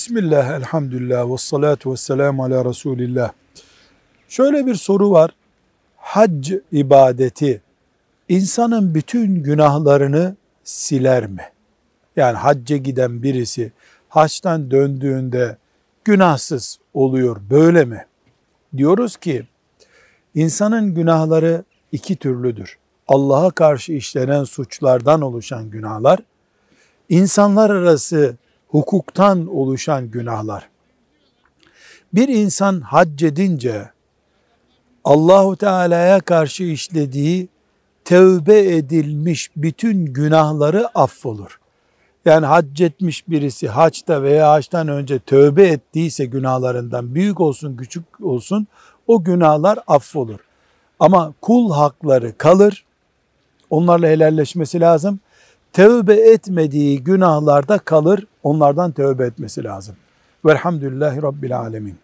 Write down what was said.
Bismillah, elhamdülillah, ve salatu ve selamu ala Resulillah. Şöyle bir soru var. Hac ibadeti insanın bütün günahlarını siler mi? Yani hacca giden birisi haçtan döndüğünde günahsız oluyor böyle mi? Diyoruz ki insanın günahları iki türlüdür. Allah'a karşı işlenen suçlardan oluşan günahlar, insanlar arası hukuktan oluşan günahlar. Bir insan hac edince Allahu Teala'ya karşı işlediği tevbe edilmiş bütün günahları affolur. Yani hac etmiş birisi haçta veya haçtan önce tövbe ettiyse günahlarından büyük olsun küçük olsun o günahlar affolur. Ama kul hakları kalır. Onlarla helalleşmesi lazım. Tövbe etmediği günahlarda kalır. Onlardan tövbe etmesi lazım. Velhamdülillahi Rabbil Alemin.